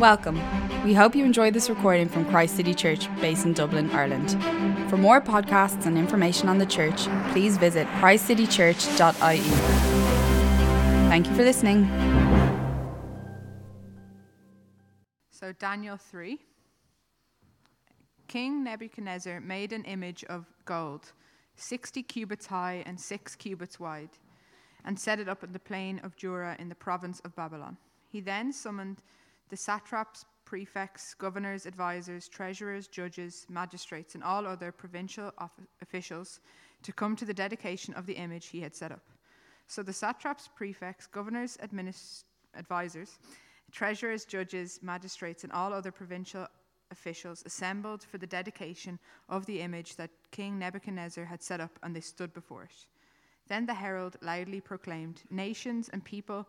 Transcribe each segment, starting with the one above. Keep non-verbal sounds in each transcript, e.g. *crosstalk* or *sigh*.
Welcome. We hope you enjoyed this recording from Christ City Church, based in Dublin, Ireland. For more podcasts and information on the church, please visit christcitychurch.ie. Thank you for listening. So, Daniel 3. King Nebuchadnezzar made an image of gold, 60 cubits high and 6 cubits wide, and set it up in the plain of Dura in the province of Babylon. He then summoned the satraps, prefects, governors, advisors, treasurers, judges, magistrates, and all other provincial officials to come to the dedication of the image he had set up. So the satraps, prefects, governors, advisors, treasurers, judges, magistrates, and all other provincial officials assembled for the dedication of the image that King Nebuchadnezzar had set up, and they stood before it. Then the herald loudly proclaimed, Nations and people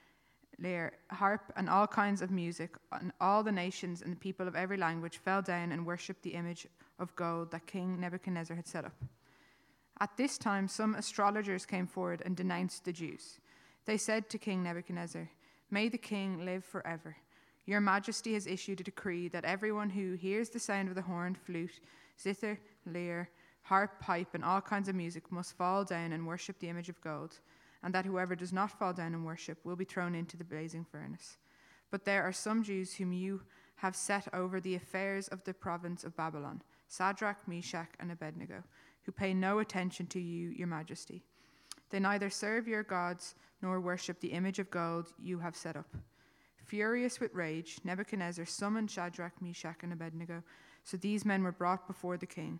lyre, harp, and all kinds of music, and all the nations and the people of every language fell down and worshipped the image of gold that King Nebuchadnezzar had set up. At this time, some astrologers came forward and denounced the Jews. They said to King Nebuchadnezzar, May the king live forever. Your Majesty has issued a decree that everyone who hears the sound of the horn, flute, zither, lyre, harp, pipe, and all kinds of music must fall down and worship the image of gold and that whoever does not fall down and worship will be thrown into the blazing furnace. But there are some Jews whom you have set over the affairs of the province of Babylon Shadrach, Meshach, and Abednego, who pay no attention to you, your majesty. They neither serve your gods nor worship the image of gold you have set up. Furious with rage, Nebuchadnezzar summoned Shadrach, Meshach, and Abednego. So these men were brought before the king.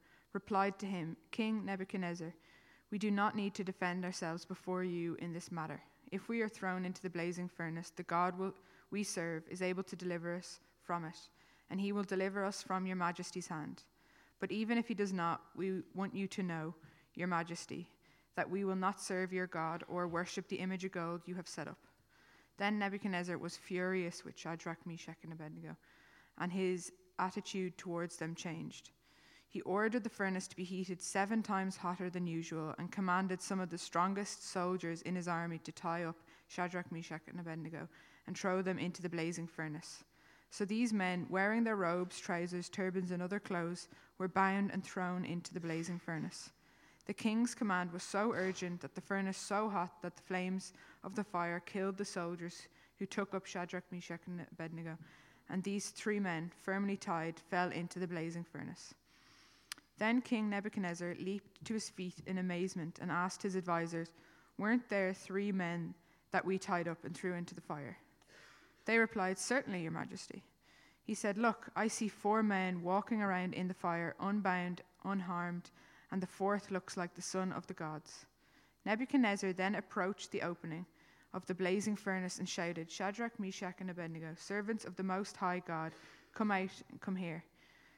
replied to him, King Nebuchadnezzar, we do not need to defend ourselves before you in this matter. If we are thrown into the blazing furnace, the God will, we serve is able to deliver us from it, and he will deliver us from your majesty's hand. But even if he does not, we want you to know, your majesty, that we will not serve your God or worship the image of gold you have set up. Then Nebuchadnezzar was furious with Shadrach, Meshach, and Abednego, and his attitude towards them changed. He ordered the furnace to be heated seven times hotter than usual and commanded some of the strongest soldiers in his army to tie up Shadrach, Meshach, and Abednego and throw them into the blazing furnace. So these men, wearing their robes, trousers, turbans, and other clothes, were bound and thrown into the blazing furnace. The king's command was so urgent that the furnace so hot that the flames of the fire killed the soldiers who took up Shadrach, Meshach, and Abednego, and these three men, firmly tied, fell into the blazing furnace. Then King Nebuchadnezzar leaped to his feet in amazement and asked his advisers, Weren't there three men that we tied up and threw into the fire? They replied, Certainly, Your Majesty. He said, Look, I see four men walking around in the fire, unbound, unharmed, and the fourth looks like the son of the gods. Nebuchadnezzar then approached the opening of the blazing furnace and shouted, Shadrach, Meshach, and Abednego, servants of the Most High God, come out and come here.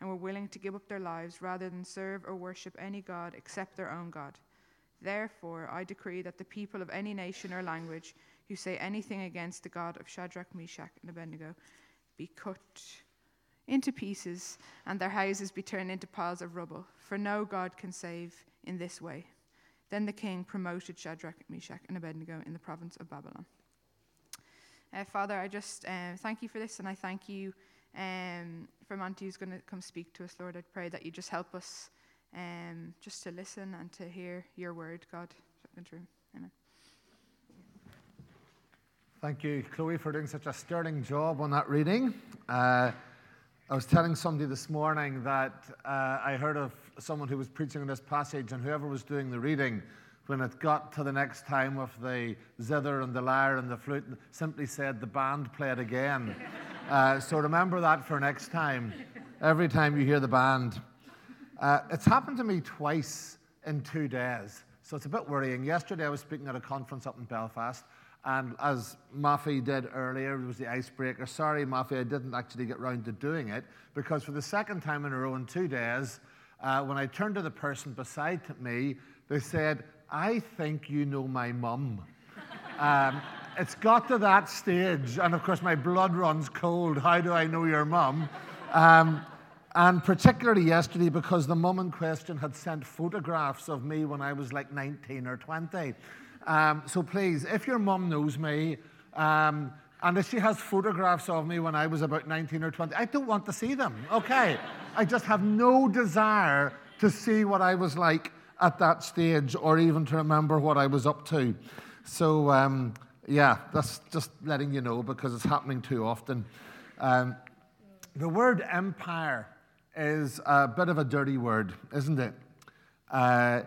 and were willing to give up their lives rather than serve or worship any God except their own God. Therefore, I decree that the people of any nation or language who say anything against the God of Shadrach, Meshach, and Abednego be cut into pieces and their houses be turned into piles of rubble, for no God can save in this way. Then the king promoted Shadrach, Meshach, and Abednego in the province of Babylon. Uh, Father, I just uh, thank you for this, and I thank you um, for Monty who's going to come speak to us, Lord. I pray that you just help us um, just to listen and to hear your word, God. Amen. Thank you, Chloe, for doing such a sterling job on that reading. Uh, I was telling somebody this morning that uh, I heard of someone who was preaching on this passage, and whoever was doing the reading, when it got to the next time of the zither and the lyre and the flute, simply said, The band play it again. *laughs* uh, so remember that for next time, every time you hear the band. Uh, it's happened to me twice in two days, so it's a bit worrying. Yesterday, I was speaking at a conference up in Belfast. And as Mafi did earlier, it was the icebreaker. Sorry, Mafi, I didn't actually get round to doing it because for the second time in a row in two days, uh, when I turned to the person beside me, they said, I think you know my mum. *laughs* um, it's got to that stage, and of course, my blood runs cold. How do I know your mum? Um, and particularly yesterday, because the mum in question had sent photographs of me when I was like 19 or 20. Um, so please, if your mum knows me, um, and if she has photographs of me when I was about 19 or 20, I don't want to see them, okay? I just have no desire to see what I was like at that stage or even to remember what I was up to. So, um, yeah, that's just letting you know because it's happening too often. Um, the word empire is a bit of a dirty word, isn't it? Uh,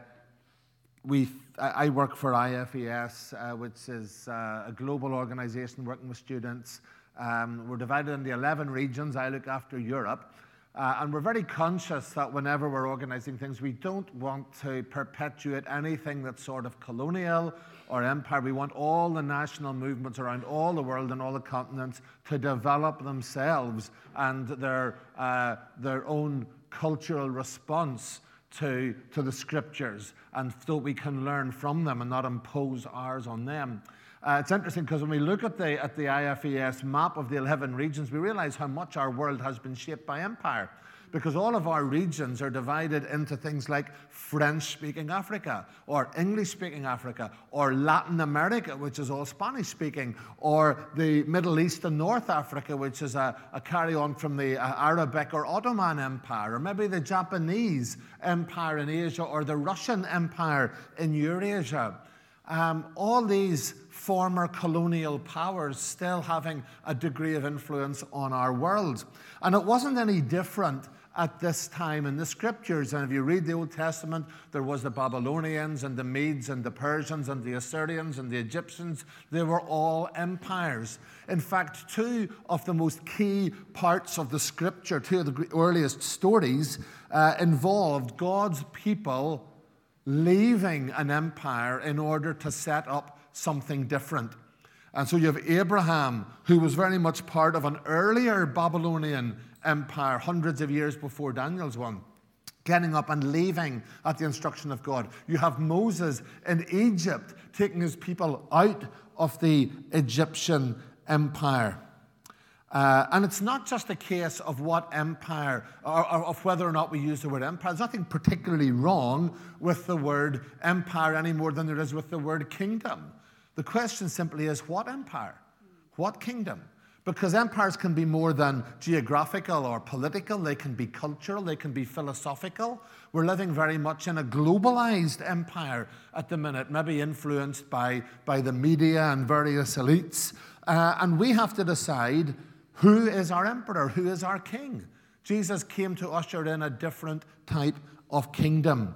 we I work for IFES, uh, which is uh, a global organization working with students. Um, we're divided into 11 regions. I look after Europe. Uh, and we're very conscious that whenever we're organizing things, we don't want to perpetuate anything that's sort of colonial or empire. We want all the national movements around all the world and all the continents to develop themselves and their, uh, their own cultural response to, to the scriptures and so we can learn from them and not impose ours on them. Uh, it's interesting because when we look at the, at the IFES map of the 11 regions, we realize how much our world has been shaped by empire because all of our regions are divided into things like French speaking Africa, or English speaking Africa, or Latin America, which is all Spanish speaking, or the Middle East and North Africa, which is a, a carry on from the uh, Arabic or Ottoman Empire, or maybe the Japanese Empire in Asia, or the Russian Empire in Eurasia. Um, all these former colonial powers still having a degree of influence on our world. And it wasn't any different at this time in the scriptures. And if you read the Old Testament, there was the Babylonians and the Medes and the Persians and the Assyrians and the Egyptians. They were all empires. In fact, two of the most key parts of the scripture, two of the earliest stories, uh, involved God's people leaving an empire in order to set up something different. And so you have Abraham, who was very much part of an earlier Babylonian empire hundreds of years before Daniel's one, getting up and leaving at the instruction of God. You have Moses in Egypt taking his people out of the Egyptian empire. Uh, and it's not just a case of what empire, or, or, of whether or not we use the word empire. There's nothing particularly wrong with the word empire any more than there is with the word kingdom. The question simply is what empire? What kingdom? Because empires can be more than geographical or political, they can be cultural, they can be philosophical. We're living very much in a globalized empire at the minute, maybe influenced by, by the media and various elites. Uh, and we have to decide who is our emperor, who is our king. Jesus came to usher in a different type of kingdom.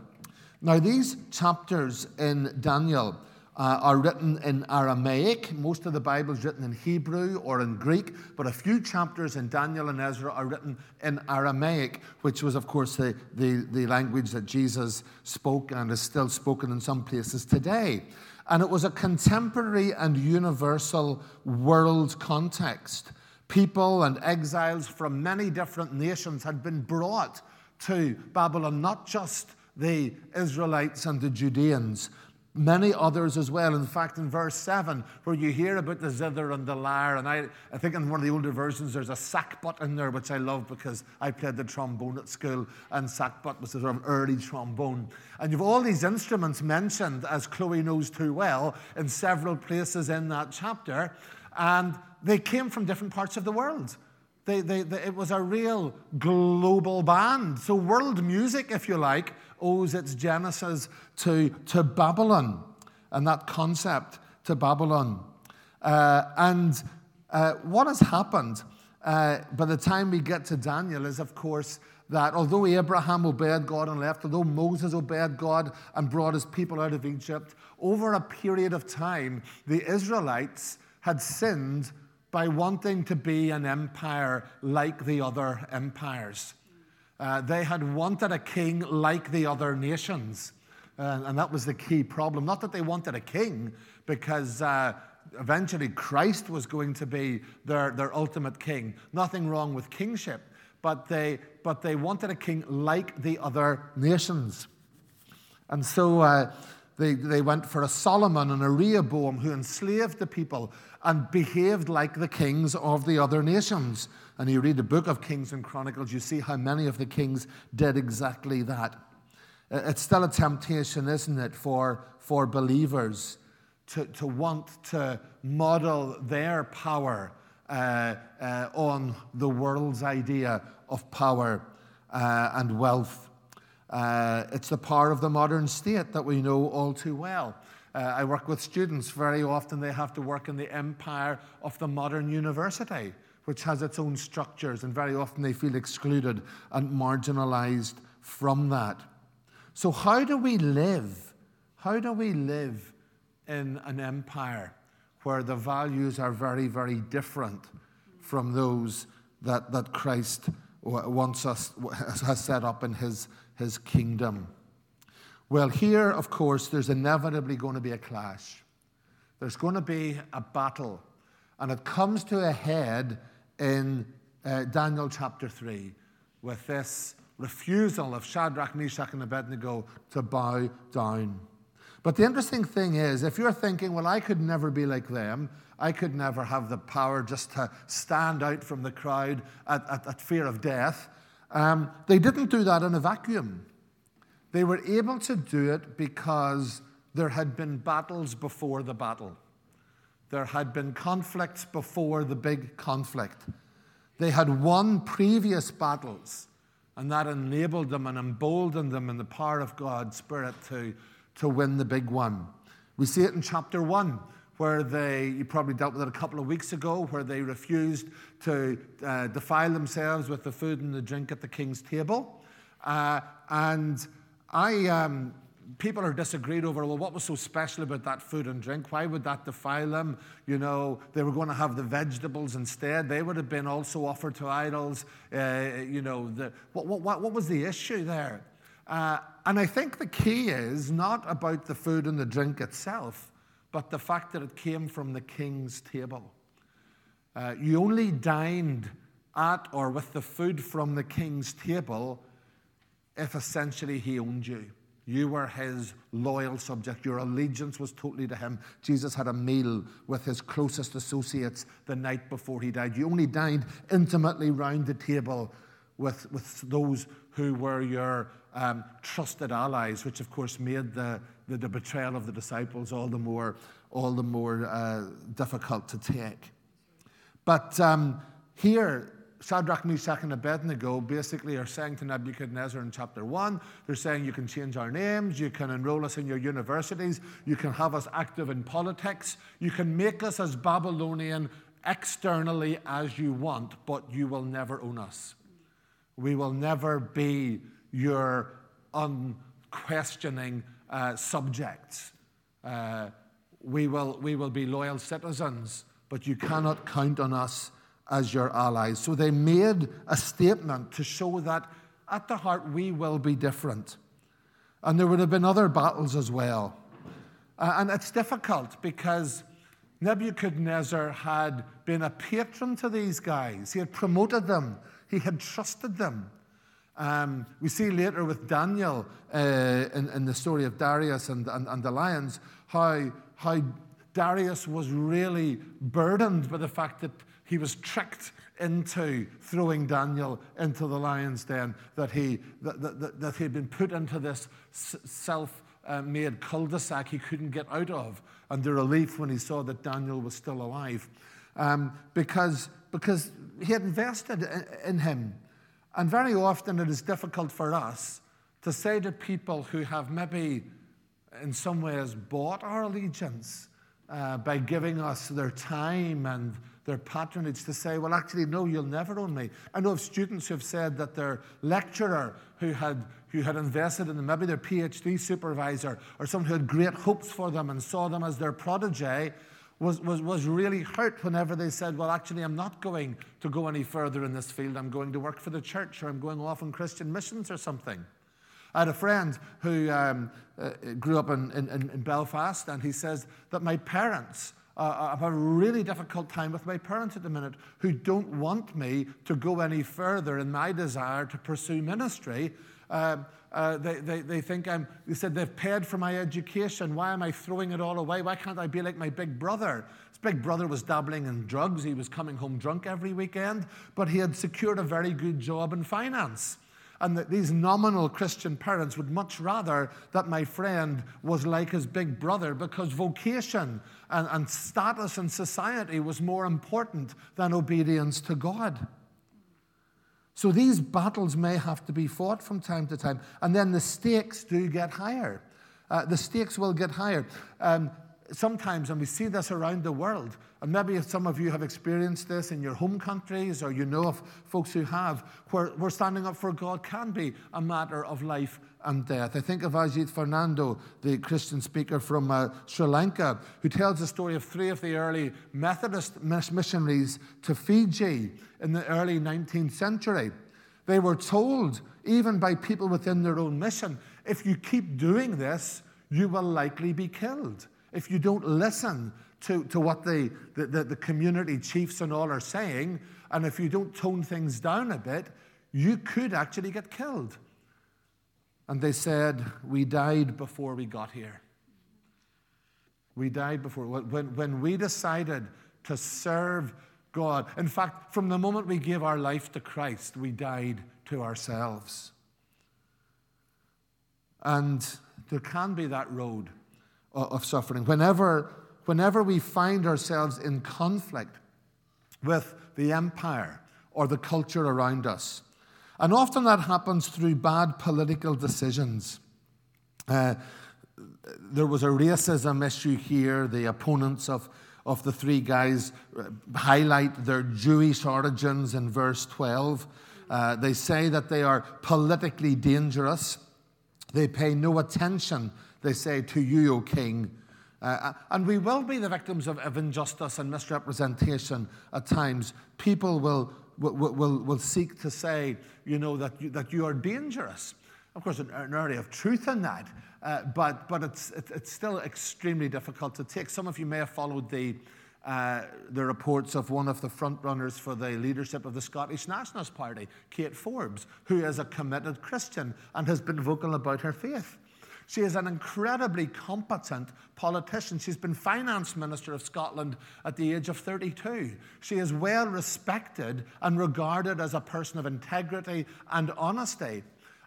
Now, these chapters in Daniel uh, are written in Aramaic. Most of the Bible is written in Hebrew or in Greek, but a few chapters in Daniel and Ezra are written in Aramaic, which was, of course, the, the, the language that Jesus spoke and is still spoken in some places today. And it was a contemporary and universal world context. People and exiles from many different nations had been brought to Babylon, not just the Israelites and the Judeans, many others as well. In fact, in verse 7, where you hear about the zither and the lyre, and I, I think in one of the older versions there's a sackbut in there, which I love because I played the trombone at school, and sackbut was sort of early trombone. And you've all these instruments mentioned, as Chloe knows too well, in several places in that chapter, and they came from different parts of the world. They, they, they, it was a real global band. So, world music, if you like, owes its genesis to, to Babylon and that concept to Babylon. Uh, and uh, what has happened uh, by the time we get to Daniel is, of course, that although Abraham obeyed God and left, although Moses obeyed God and brought his people out of Egypt, over a period of time, the Israelites had sinned by wanting to be an empire like the other empires. Uh, they had wanted a king like the other nations. Uh, and that was the key problem. Not that they wanted a king, because uh, eventually Christ was going to be their, their ultimate king. Nothing wrong with kingship, but they, but they wanted a king like the other nations. And so uh, they, they went for a Solomon and a Rehoboam who enslaved the people and behaved like the kings of the other nations. And you read the book of Kings and Chronicles, you see how many of the kings did exactly that. It's still a temptation, isn't it, for, for believers to, to want to model their power uh, uh, on the world's idea of power uh, and wealth. Uh, it's the power of the modern state that we know all too well. Uh, I work with students. Very often they have to work in the empire of the modern university, which has its own structures, and very often they feel excluded and marginalized from that. So, how do we live? How do we live in an empire where the values are very, very different from those that, that Christ wants us, *laughs* has set up in his, his kingdom? Well, here, of course, there's inevitably going to be a clash. There's going to be a battle. And it comes to a head in uh, Daniel chapter 3 with this refusal of Shadrach, Meshach, and Abednego to bow down. But the interesting thing is, if you're thinking, well, I could never be like them, I could never have the power just to stand out from the crowd at, at, at fear of death, um, they didn't do that in a vacuum. They were able to do it because there had been battles before the battle. There had been conflicts before the big conflict. They had won previous battles, and that enabled them and emboldened them in the power of God's Spirit to, to win the big one. We see it in chapter 1, where they, you probably dealt with it a couple of weeks ago, where they refused to uh, defile themselves with the food and the drink at the king's table. Uh, and I, um, people are disagreed over, well, what was so special about that food and drink? Why would that defile them? You know, they were going to have the vegetables instead. They would have been also offered to idols. Uh, you know, the, what, what, what was the issue there? Uh, and I think the key is not about the food and the drink itself, but the fact that it came from the king's table. Uh, you only dined at or with the food from the king's table if essentially he owned you. You were his loyal subject. Your allegiance was totally to him. Jesus had a meal with his closest associates the night before he died. You only dined intimately round the table with, with those who were your um, trusted allies, which of course made the, the, the, betrayal of the disciples all the more, all the more uh, difficult to take. But um, here, Shadrach, Meshach, and Abednego basically are saying to Nebuchadnezzar in chapter 1, they're saying you can change our names, you can enroll us in your universities, you can have us active in politics, you can make us as Babylonian externally as you want, but you will never own us. We will never be your unquestioning uh, subjects. Uh, we, will, we will be loyal citizens, but you cannot count on us as your allies. So they made a statement to show that at the heart we will be different. And there would have been other battles as well. Uh, and it's difficult because Nebuchadnezzar had been a patron to these guys, he had promoted them, he had trusted them. Um, we see later with Daniel uh, in, in, the story of Darius and, and, and the lions how, how Darius was really burdened by the fact that he was tricked into throwing Daniel into the lion's den, that he, that, that, that he had been put into this self made cul de sac he couldn't get out of, and the relief when he saw that Daniel was still alive. Um, because, because he had invested in, him. And very often it is difficult for us to say to people who have maybe in some ways bought our allegiance uh, by giving us their time and their patronage to say, well, actually, no, you'll never own me. I know of students who have said that their lecturer who had, who had invested in them, maybe their PhD supervisor or someone who had great hopes for them and saw them as their protege, was, was, was really hurt whenever they said, Well, actually, I'm not going to go any further in this field. I'm going to work for the church or I'm going off on Christian missions or something. I had a friend who um, uh, grew up in, in, in, Belfast, and he says that my parents, uh, have a really difficult time with my parents at the minute who don't want me to go any further in my desire to pursue ministry. Um, uh, they, they, they think I'm, they said they've paid for my education. Why am I throwing it all away? Why can't I be like my big brother? His big brother was dabbling in drugs. He was coming home drunk every weekend, but he had secured a very good job in finance and that these nominal Christian parents would much rather that my friend was like his big brother because vocation and, and status in society was more important than obedience to God. So these battles may have to be fought from time to time, and then the stakes do get higher. Uh, the stakes will get higher. Um, sometimes, and we see this around the world, and maybe some of you have experienced this in your home countries or you know of folks who have, where, where standing up for God can be a matter of life and death. I think of Ajith Fernando, the Christian speaker from uh, Sri Lanka, who tells the story of three of the early Methodist missionaries to Fiji in the early 19th century. They were told, even by people within their own mission, if you keep doing this, you will likely be killed. If you don't listen to, to what the, the, the community chiefs and all are saying, and if you don't tone things down a bit, you could actually get killed. And they said, We died before we got here. We died before. When, when we decided to serve God, in fact, from the moment we gave our life to Christ, we died to ourselves. And there can be that road of suffering. Whenever whenever we find ourselves in conflict with the empire or the culture around us. And often that happens through bad political decisions. Uh, there was a racism issue here. The opponents of, of the three guys uh, highlight their Jewish origins in verse 12. Uh, they say that they are politically dangerous. They pay no attention, they say, to you, O king, uh, and we will be the victims of, of, injustice and misrepresentation at times. People will, will, will, will seek to say, you know, that you, that you are dangerous. Of course, an, an area of truth in that, uh, but, but it's, it, it's still extremely difficult to take. Some of you may have followed the, uh, the reports of one of the frontrunners for the leadership of the Scottish Nationalist Party, Kate Forbes, who is a committed Christian and has been vocal about her faith. She is an incredibly competent politician. She's been finance minister of Scotland at the age of 32. She is well respected and regarded as a person of integrity and honesty.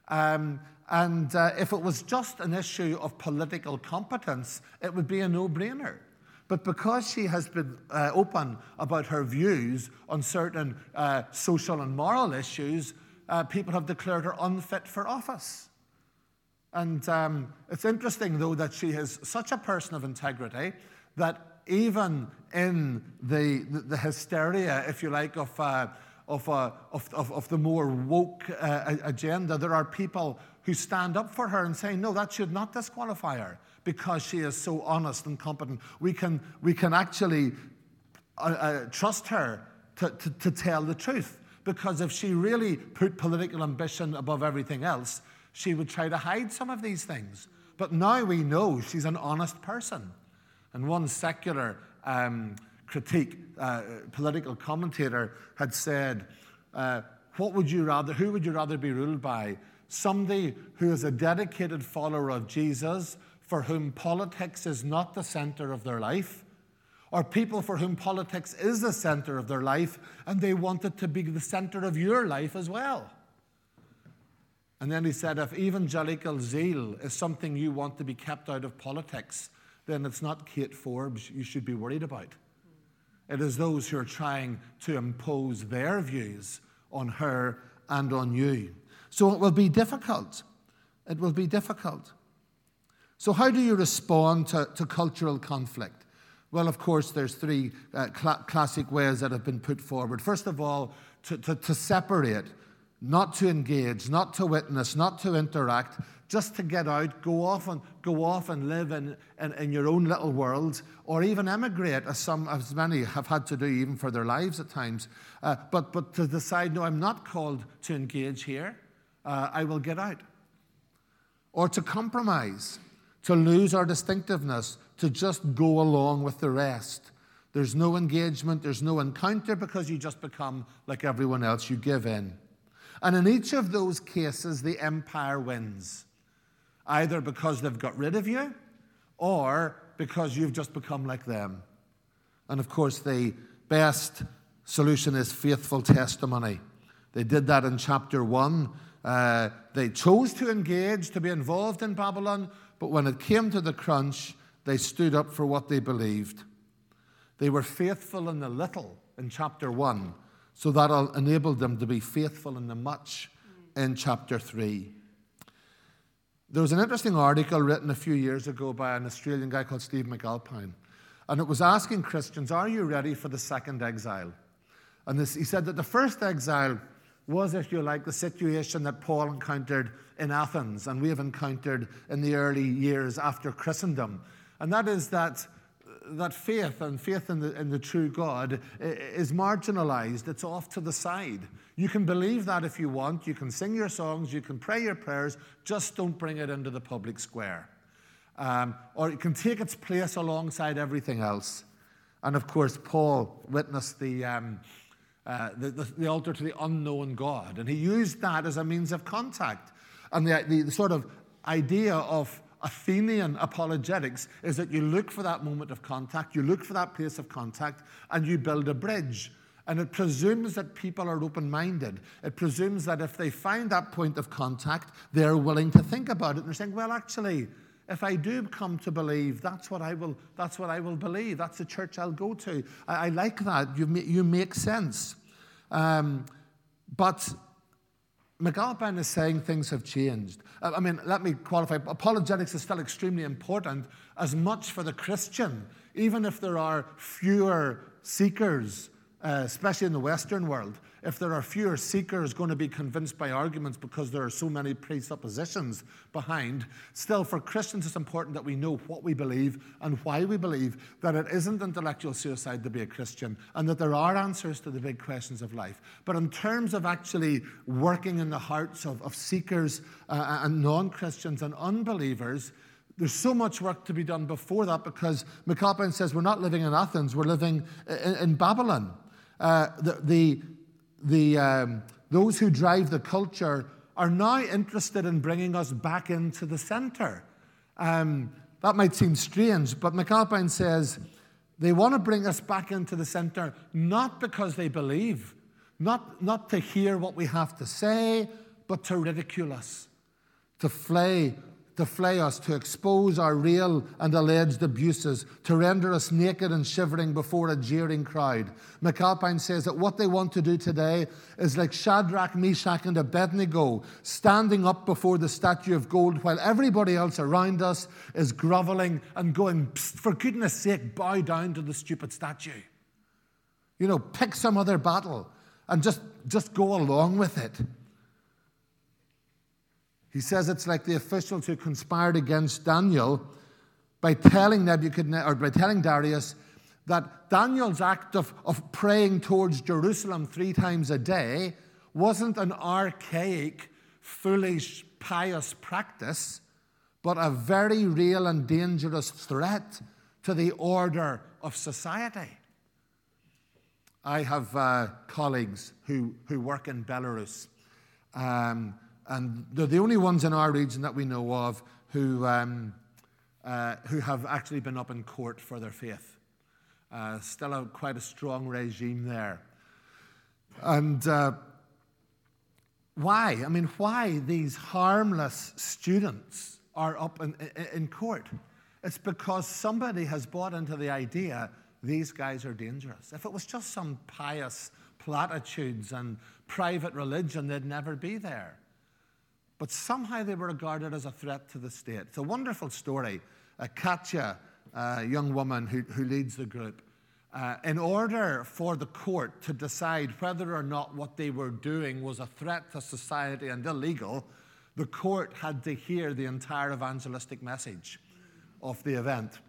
Um, and uh, if it was just an issue of political competence, it would be a no brainer. But because she has been uh, open about her views on certain uh, social and moral issues, uh, people have declared her unfit for office. And um, it's interesting, though, that she is such a person of integrity that even in the, the, hysteria, if you like, of, uh, of, uh, of, of, of, the more woke uh, agenda, there are people who stand up for her and say, no, that should not disqualify her because she is so honest and competent. We can, we can actually uh, uh, trust her to, to, to tell the truth because if she really put political ambition above everything else, she would try to hide some of these things. But now we know she's an honest person. And one secular um, critique, uh, political commentator, had said, uh, what would you rather, who would you rather be ruled by? Somebody who is a dedicated follower of Jesus, for whom politics is not the center of their life, or people for whom politics is the center of their life and they want it to be the center of your life as well. And then he said, if evangelical zeal is something you want to be kept out of politics, then it's not Kate Forbes you should be worried about. It is those who are trying to impose their views on her and on you. So it will be difficult. It will be difficult. So, how do you respond to, to cultural conflict? Well, of course, there's three uh, cl- classic ways that have been put forward. First of all, to, to, to separate, not to engage, not to witness, not to interact, just to get out, go off and go off and live in, in, in, your own little world, or even emigrate, as some as many have had to do even for their lives at times. Uh, but but to decide, no, I'm not called to engage here. Uh, I will get out. Or to compromise, to lose our distinctiveness, to just go along with the rest. There's no engagement, there's no encounter because you just become like everyone else, you give in. And in each of those cases, the empire wins, either because they've got rid of you or because you've just become like them. And of course, the best solution is faithful testimony. They did that in chapter 1. Uh, they chose to engage, to be involved in Babylon, but when it came to the crunch, they stood up for what they believed. They were faithful in the little in chapter 1, so that'll enable them to be faithful in the much in chapter 3. There was an interesting article written a few years ago by an Australian guy called Steve McAlpine, and it was asking Christians, Are you ready for the second exile? And this, he said that the first exile was, if you like, the situation that Paul encountered in Athens and we have encountered in the early years after Christendom. And that is that, that faith and faith in the, in the true God is marginalized, it's off to the side. You can believe that if you want, you can sing your songs, you can pray your prayers, just don't bring it into the public square. Um, or it can take its place alongside everything else. And of course, Paul witnessed the, um, uh, the, the, the, altar to the unknown God, and he used that as a means of contact. And the, the, the sort of idea of Athenian apologetics is that you look for that moment of contact, you look for that place of contact, and you build a bridge. And it presumes that people are open minded. It presumes that if they find that point of contact, they're willing to think about it. And they're saying, well, actually, if I do come to believe, that's what I will, that's what I will believe. That's the church I'll go to. I, I like that. You, you make sense. Um, but McAlpine is saying things have changed. Uh, I mean, let me qualify. Apologetics is still extremely important, as much for the Christian, even if there are fewer seekers uh, especially in the Western world, if there are fewer seekers going to be convinced by arguments because there are so many presuppositions behind, still for Christians it's important that we know what we believe and why we believe, that it isn't intellectual suicide to be a Christian, and that there are answers to the big questions of life. But in terms of actually working in the hearts of, of seekers uh, and non Christians and unbelievers, there's so much work to be done before that because McAlpine says we're not living in Athens, we're living in, in Babylon. Uh, the, the, the um, those who drive the culture are now interested in bringing us back into the center. Um, that might seem strange, but McAlpine says they want to bring us back into the center not because they believe, not, not to hear what we have to say, but to ridicule us, to flay to flay us, to expose our real and alleged abuses, to render us naked and shivering before a jeering crowd. McAlpine says that what they want to do today is like Shadrach, Meshach, and Abednego standing up before the statue of gold while everybody else around us is groveling and going, for goodness sake, bow down to the stupid statue. You know, pick some other battle and just, just go along with it. He says it's like the officials who conspired against Daniel by telling Nebuchadnezzar or by telling Darius that Daniel's act of, of praying towards Jerusalem three times a day wasn't an archaic, foolish, pious practice, but a very real and dangerous threat to the order of society. I have uh, colleagues who, who work in Belarus, um, and they're the only ones in our region that we know of who, um, uh, who have actually been up in court for their faith. Uh, still a, quite a strong regime there. And uh, why? I mean, why these harmless students are up in, in court? It's because somebody has bought into the idea these guys are dangerous. If it was just some pious platitudes and private religion, they'd never be there. But somehow they were regarded as a threat to the state. It's a wonderful story. Uh, Katya, a young woman who, who leads the group, uh, in order for the court to decide whether or not what they were doing was a threat to society and illegal, the court had to hear the entire evangelistic message of the event.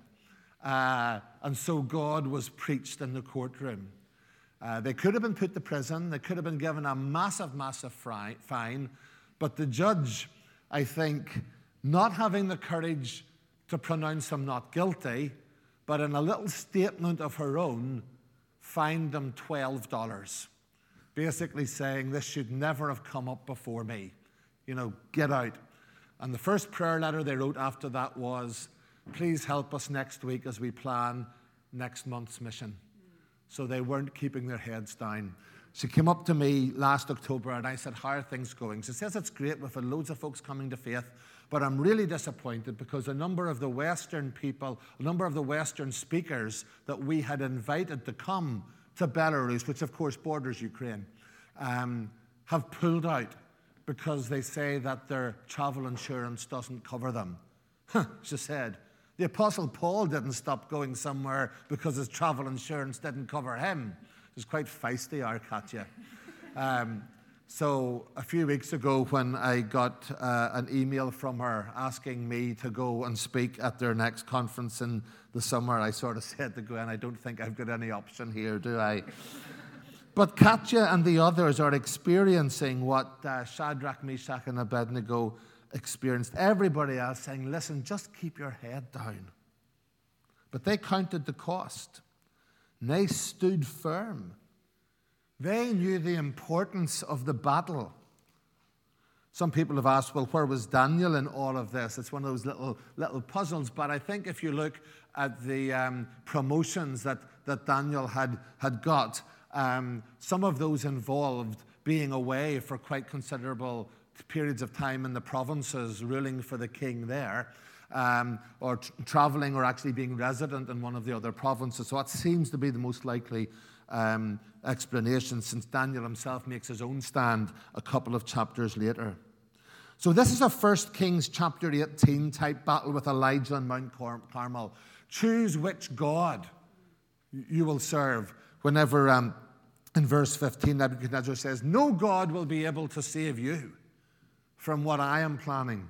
Uh, and so God was preached in the courtroom. Uh, they could have been put to prison, they could have been given a massive, massive fine, but the judge, I think, not having the courage to pronounce them not guilty, but in a little statement of her own, fined them $12. Basically saying, This should never have come up before me. You know, get out. And the first prayer letter they wrote after that was, Please help us next week as we plan next month's mission. So they weren't keeping their heads down. She came up to me last October and I said, How are things going? She says, It's great. We've had loads of folks coming to faith, but I'm really disappointed because a number of the Western people, a number of the Western speakers that we had invited to come to Belarus, which of course borders Ukraine, um, have pulled out because they say that their travel insurance doesn't cover them. she said, the Apostle Paul didn't stop going somewhere because his travel insurance didn't cover him. Was quite feisty, our Katya. Um, so a few weeks ago, when I got uh, an email from her asking me to go and speak at their next conference in the summer, I sort of *laughs* said to Gwen, I don't think I've got any option here, do I? but Katya and the others are experiencing what uh, Shadrach, Meshach, and Abednego experienced everybody else saying, Listen, just keep your head down. But they counted the cost. And they stood firm. They knew the importance of the battle. Some people have asked, well, where was Daniel in all of this? It's one of those little, little puzzles. But I think if you look at the um, promotions that, that Daniel had, had got, um, some of those involved being away for quite considerable periods of time in the provinces ruling for the king there, um, or t- traveling or actually being resident in one of the other provinces. So that seems to be the most likely um, explanation since Daniel himself makes his own stand a couple of chapters later. So this is a 1 Kings chapter 18 type battle with Elijah on Mount Car- Carmel. Choose which God you will serve whenever um, in verse 15 Nebuchadnezzar says, No God will be able to save you from what I am planning.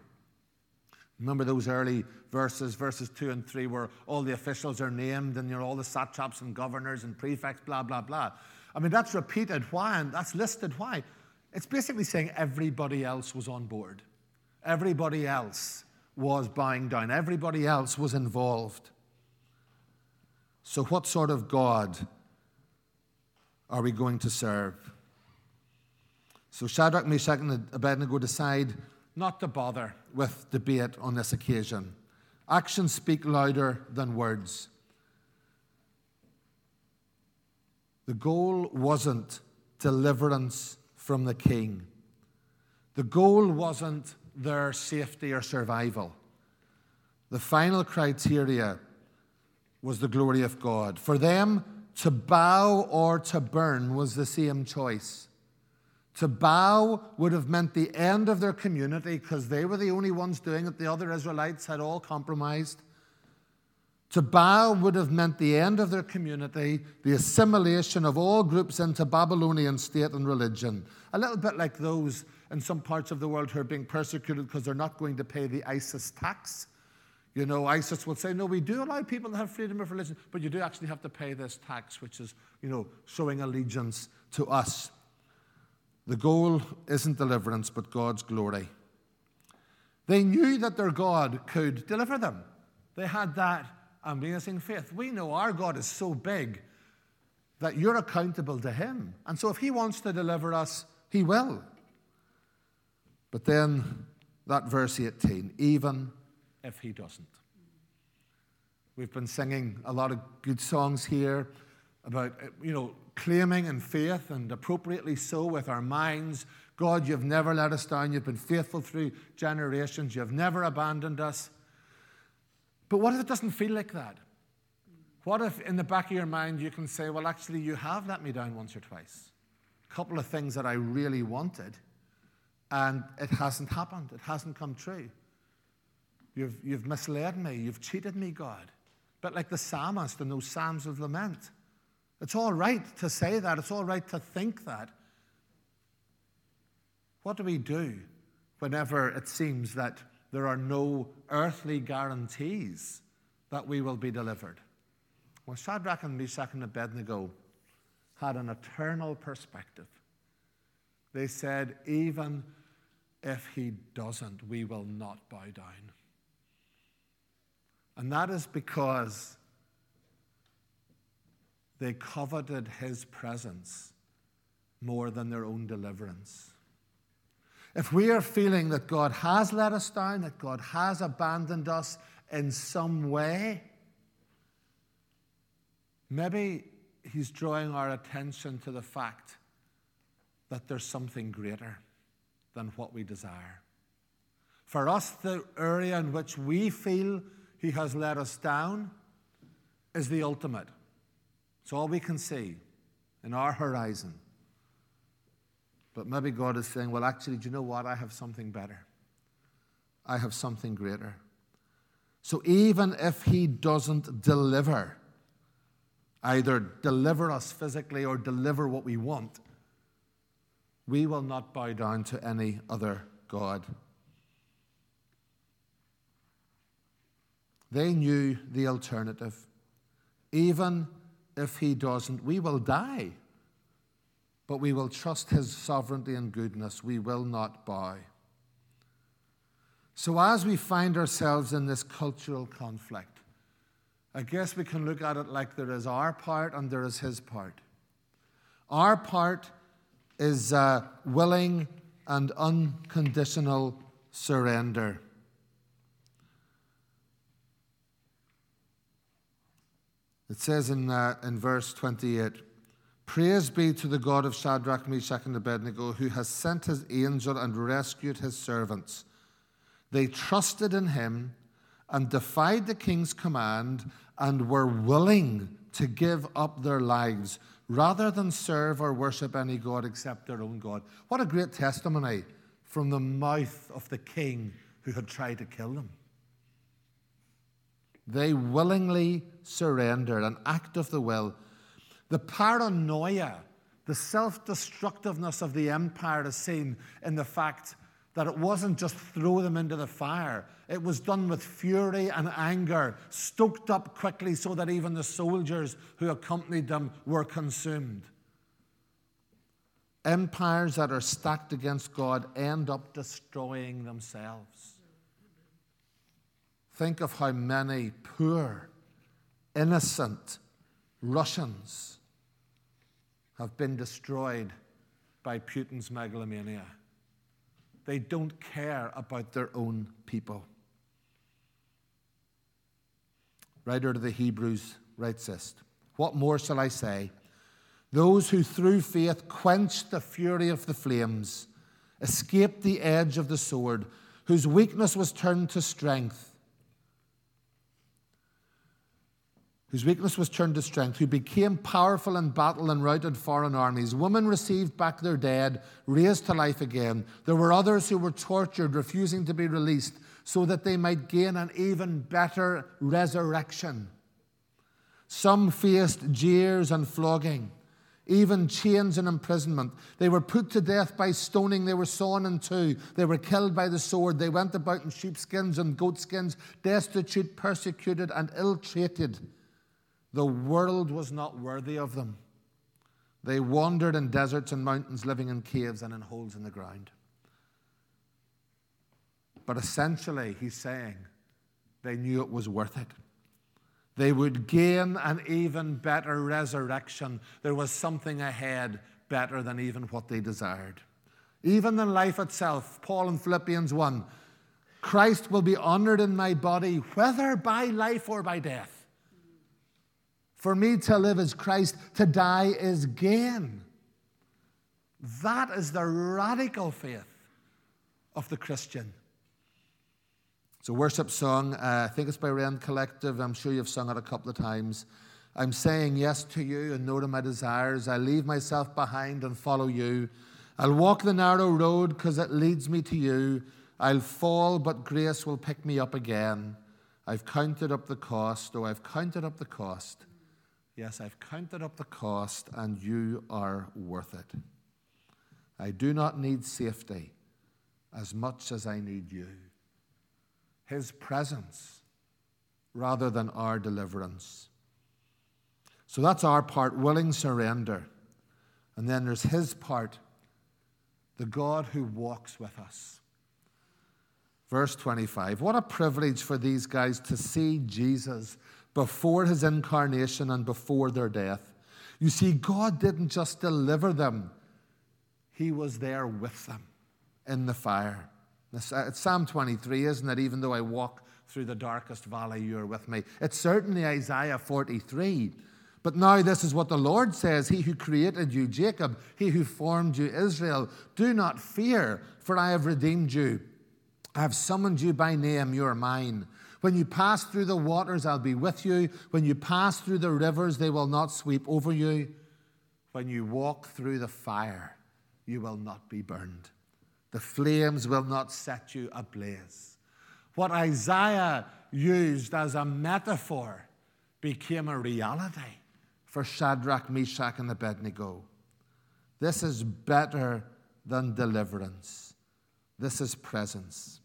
Remember those early verses, verses 2 and 3, where all the officials are named and you know, all the satraps and governors and prefects, blah, blah, blah. I mean, that's repeated. Why? And that's listed. Why? It's basically saying everybody else was on board. Everybody else was bowing down. Everybody else was involved. So, what sort of God are we going to serve? So Shadrach, Meshach, and Abednego decide not to bother with debate on this occasion. Actions speak louder than words. The goal wasn't deliverance from the king. The goal wasn't their safety or survival. The final criteria was the glory of God. For them, to bow or to burn was the same choice. To bow would have meant the end of their community because they were the only ones doing it. The other Israelites had all compromised. To bow would have meant the end of their community, the assimilation of all groups into Babylonian state and religion. A little bit like those in some parts of the world who are being persecuted because they're not going to pay the ISIS tax. You know, ISIS will say, no, we do allow people to have freedom of religion, but you do actually have to pay this tax, which is, you know, showing allegiance to us. The goal isn't deliverance, but God's glory. They knew that their God could deliver them. They had that amazing faith. We know our God is so big that you're accountable to Him. And so if He wants to deliver us, He will. But then that verse 18, even if He doesn't. We've been singing a lot of good songs here about, uh, you know, claiming in faith and appropriately so with our minds God, you've never let us down. You've been faithful through generations. You've never abandoned us. But what if it doesn't feel like that? What if in the back of your mind you can say, well, actually, you have let me down once or twice? A couple of things that I really wanted, and it hasn't happened. It hasn't come true. You've, you've misled me. You've cheated me, God. But like the psalmist in those Psalms of Lament, it's all right to say that. It's all right to think that. What do we do whenever it seems that there are no earthly guarantees that we will be delivered? Well, Shadrach and Meshach and Abednego had an eternal perspective. They said, even if he doesn't, we will not bow down. And that is because they coveted his presence more than their own deliverance. If we are feeling that God has let us down, that God has abandoned us in some way, maybe He's drawing our attention to the fact that there's something greater than what we desire. For us, the area in which we feel He has let us down is the ultimate. It's all we can see in our horizon. But maybe God is saying, well, actually, do you know what? I have something better. I have something greater. So even if He doesn't deliver, either deliver us physically or deliver what we want, we will not bow down to any other God. They knew the alternative. Even if He doesn't, we will die but we will trust his sovereignty and goodness. We will not bow. So, as we find ourselves in this cultural conflict, I guess we can look at it like there is our part and there is his part. Our part is uh, willing and unconditional surrender. It says in, uh, in verse 28 Praise be to the God of Shadrach, Meshach, and Abednego, who has sent his angel and rescued his servants. They trusted in him and defied the king's command and were willing to give up their lives rather than serve or worship any God except their own God. What a great testimony from the mouth of the king who had tried to kill them. They willingly surrendered, an act of the will the paranoia, the self destructiveness of the empire is seen in the fact that it wasn't just throw them into the fire, it was done with fury and anger, stoked up quickly so that even the soldiers who accompanied them were consumed. Empires that are stacked against God end up destroying themselves. Think of how many poor, innocent Russians have been destroyed by Putin's megalomania. They don't care about their own people. Writer to the Hebrews writes this What more shall I say? Those who through faith quenched the fury of the flames, escaped the edge of the sword, whose weakness was turned to strength whose weakness was turned to strength, who became powerful in battle and routed foreign armies. Women received back their dead, raised to life again. There were others who were tortured, refusing to be released, so that they might gain an even better resurrection. Some faced jeers and flogging, even chains and imprisonment. They were put to death by stoning. They were sawn in two. They were killed by the sword. They went about in sheepskins and goatskins, destitute, persecuted, and ill treated the world was not worthy of them. They wandered in deserts and mountains, living in caves and in holes in the ground. But essentially, he's saying they knew it was worth it. They would gain an even better resurrection. There was something ahead better than even what they desired. Even than life itself, Paul in Philippians 1 Christ will be honored in my body, whether by life or by death. For me to live is Christ, to die is gain. That is the radical faith of the Christian. It's a worship song. Uh, I think it's by Rend Collective. I'm sure you've sung it a couple of times. I'm saying yes to you and no to my desires. I leave myself behind and follow you. I'll walk the narrow road because it leads me to you. I'll fall, but grace will pick me up again. I've counted up the cost. Oh, I've counted up the cost. Yes, I've counted up the cost, and you are worth it. I do not need safety as much as I need you. His presence rather than our deliverance. So that's our part, willing surrender. And then there's His part, the God who walks with us. Verse 25 What a privilege for these guys to see Jesus before his incarnation and before their death. You see, God didn't just deliver them, He was there with them in the fire. It's uh, Psalm 23, isn't it? Even though I walk through the darkest valley, you are with me. It's certainly Isaiah 43. But now this is what the Lord says He who created you, Jacob, He who formed you, Israel, do not fear, for I have redeemed you. I have summoned you by name, you are mine. When you pass through the waters, I'll be with you. When you pass through the rivers, they will not sweep over you. When you walk through the fire, you will not be burned. The flames will not set you ablaze. What Isaiah used as a metaphor became a reality for Shadrach, Meshach, and Abednego. This is better than deliverance. This is presence.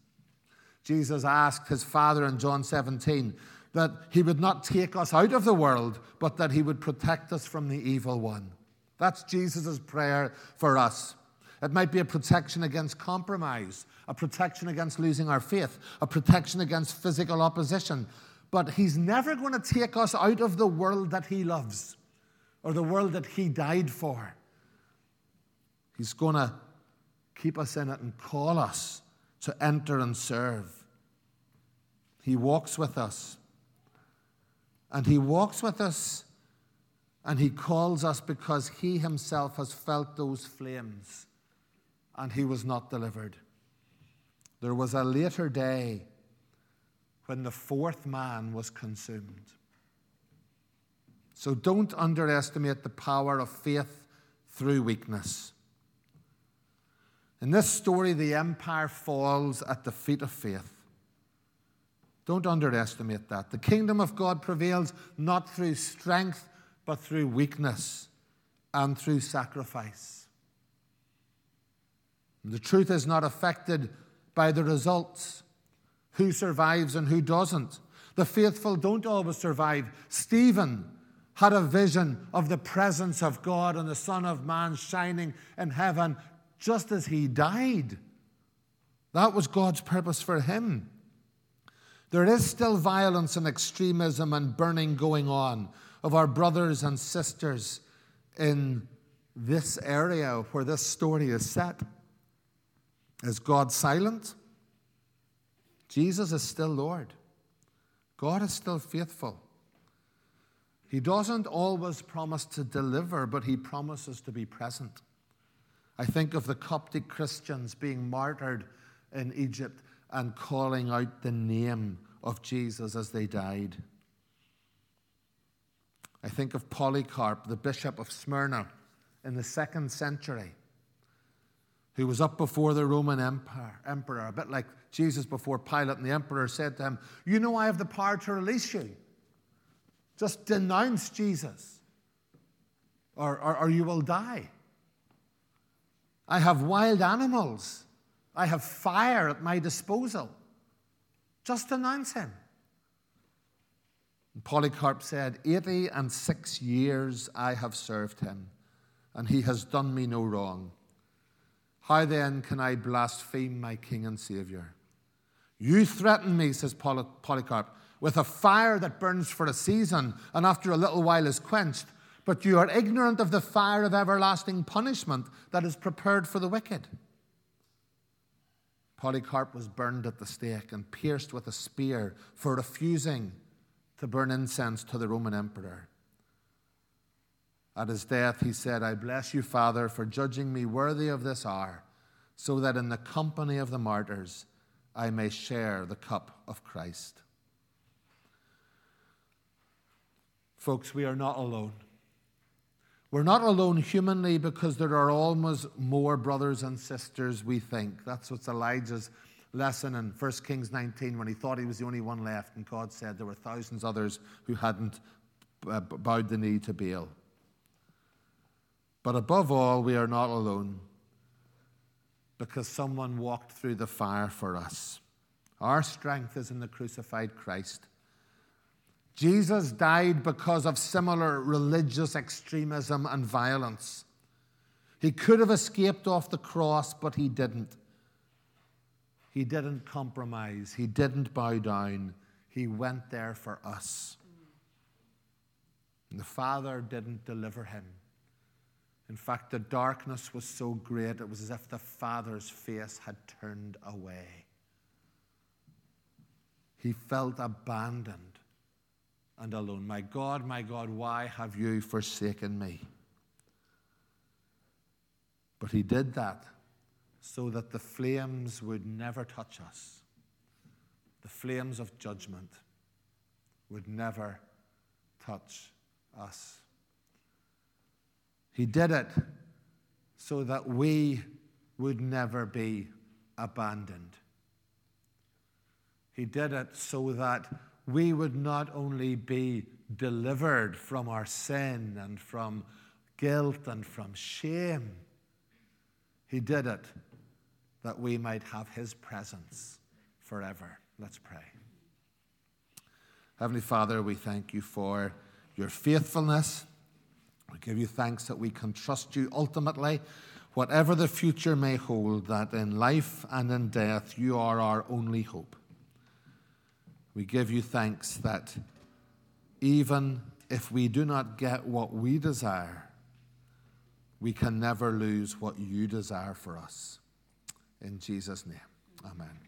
Jesus asked his Father in John 17 that he would not take us out of the world, but that he would protect us from the evil one. That's Jesus' prayer for us. It might be a protection against compromise, a protection against losing our faith, a protection against physical opposition. But He's never going to take us out of the world that He loves or the world that He died for. He's going to keep us in it and call us to enter and serve. He walks with us. And He walks with us and He calls us because He Himself has felt those flames and he was not delivered. There was a later day when the fourth man was consumed. So don't underestimate the power of faith through weakness. In this story, the empire falls at the feet of faith. Don't underestimate that. The kingdom of God prevails not through strength, but through weakness and through sacrifice. The truth is not affected by the results who survives and who doesn't. The faithful don't always survive. Stephen had a vision of the presence of God and the Son of Man shining in heaven just as he died. That was God's purpose for him. There is still violence and extremism and burning going on of our brothers and sisters in this area where this story is set. Is God silent? Jesus is still Lord. God is still faithful. He doesn't always promise to deliver, but he promises to be present. I think of the Coptic Christians being martyred in Egypt and calling out the name of Jesus as they died. I think of Polycarp, the bishop of Smyrna in the second century who was up before the Roman empire, emperor, a bit like Jesus before Pilate, and the emperor said to him, You know, I have the power to release you. Just denounce Jesus, or, or, or you will die. I have wild animals, I have fire at my disposal. Just announce him. And Polycarp said, Eighty and six years I have served him, and he has done me no wrong. How then can I blaspheme my King and Savior? You threaten me, says Polycarp, with a fire that burns for a season and after a little while is quenched, but you are ignorant of the fire of everlasting punishment that is prepared for the wicked. Polycarp was burned at the stake and pierced with a spear for refusing to burn incense to the Roman emperor. At his death, he said, I bless you, Father, for judging me worthy of this hour, so that in the company of the martyrs I may share the cup of Christ. Folks, we are not alone. We're not alone humanly because there are almost more brothers and sisters we think. That's what's Elijah's lesson in 1 Kings 19 when he thought he was the only one left, and God said there were thousands others who hadn't uh, bowed the knee to Baal. But above all, we are not alone because someone walked through the fire for us. Our strength is in the crucified Christ. Jesus died because of similar religious extremism and violence. He could have escaped off the cross, but he didn't. He didn't compromise. He didn't bow down. He went there for us. And the Father didn't deliver him. In fact, the darkness was so great, it was as if the Father's face had turned away. He felt abandoned and alone. My God, my God, why have you forsaken me? But he did that so that the flames would never touch us. The flames of judgment would never touch us. He did it so that we would never be abandoned. He did it so that we would not only be delivered from our sin and from guilt and from shame, He did it that we might have His presence forever. Let's pray. Heavenly Father, we thank you for your faithfulness. We give you thanks that we can trust you ultimately, whatever the future may hold, that in life and in death you are our only hope. We give you thanks that even if we do not get what we desire, we can never lose what you desire for us. In Jesus' name, amen.